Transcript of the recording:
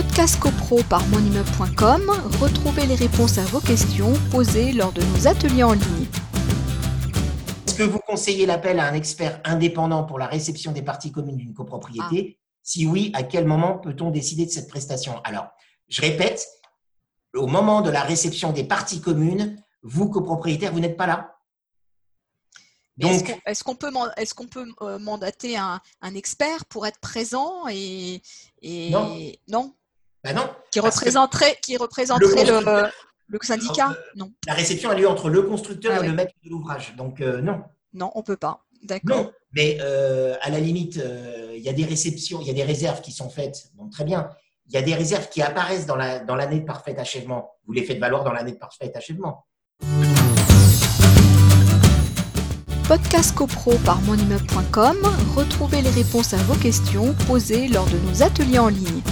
Podcast CoPro par monimmeuble.com, retrouvez les réponses à vos questions posées lors de nos ateliers en ligne. Est-ce que vous conseillez l'appel à un expert indépendant pour la réception des parties communes d'une copropriété? Si oui, à quel moment peut-on décider de cette prestation? Alors, je répète, au moment de la réception des parties communes, vous, copropriétaire, vous n'êtes pas là. Donc, est-ce qu'on peut, est peut euh, mandater un, expert pour être présent et, non, non? Bah non qui représenterait, qui représenterait le, le, syndicat Non. La réception a lieu entre le constructeur ah et le maître de l'ouvrage. Donc euh, non. Non, on peut pas. D'accord. Non, mais euh, à la limite, il y a des réceptions, il y a des réserves qui sont faites. Très bien. Il y a des réserves qui apparaissent dans l'année dans de parfait achèvement. Vous les faites valoir dans l'année de parfait achèvement. Podcast CoPro par monimmeuble.com, retrouvez les réponses à vos questions posées lors de nos ateliers en ligne.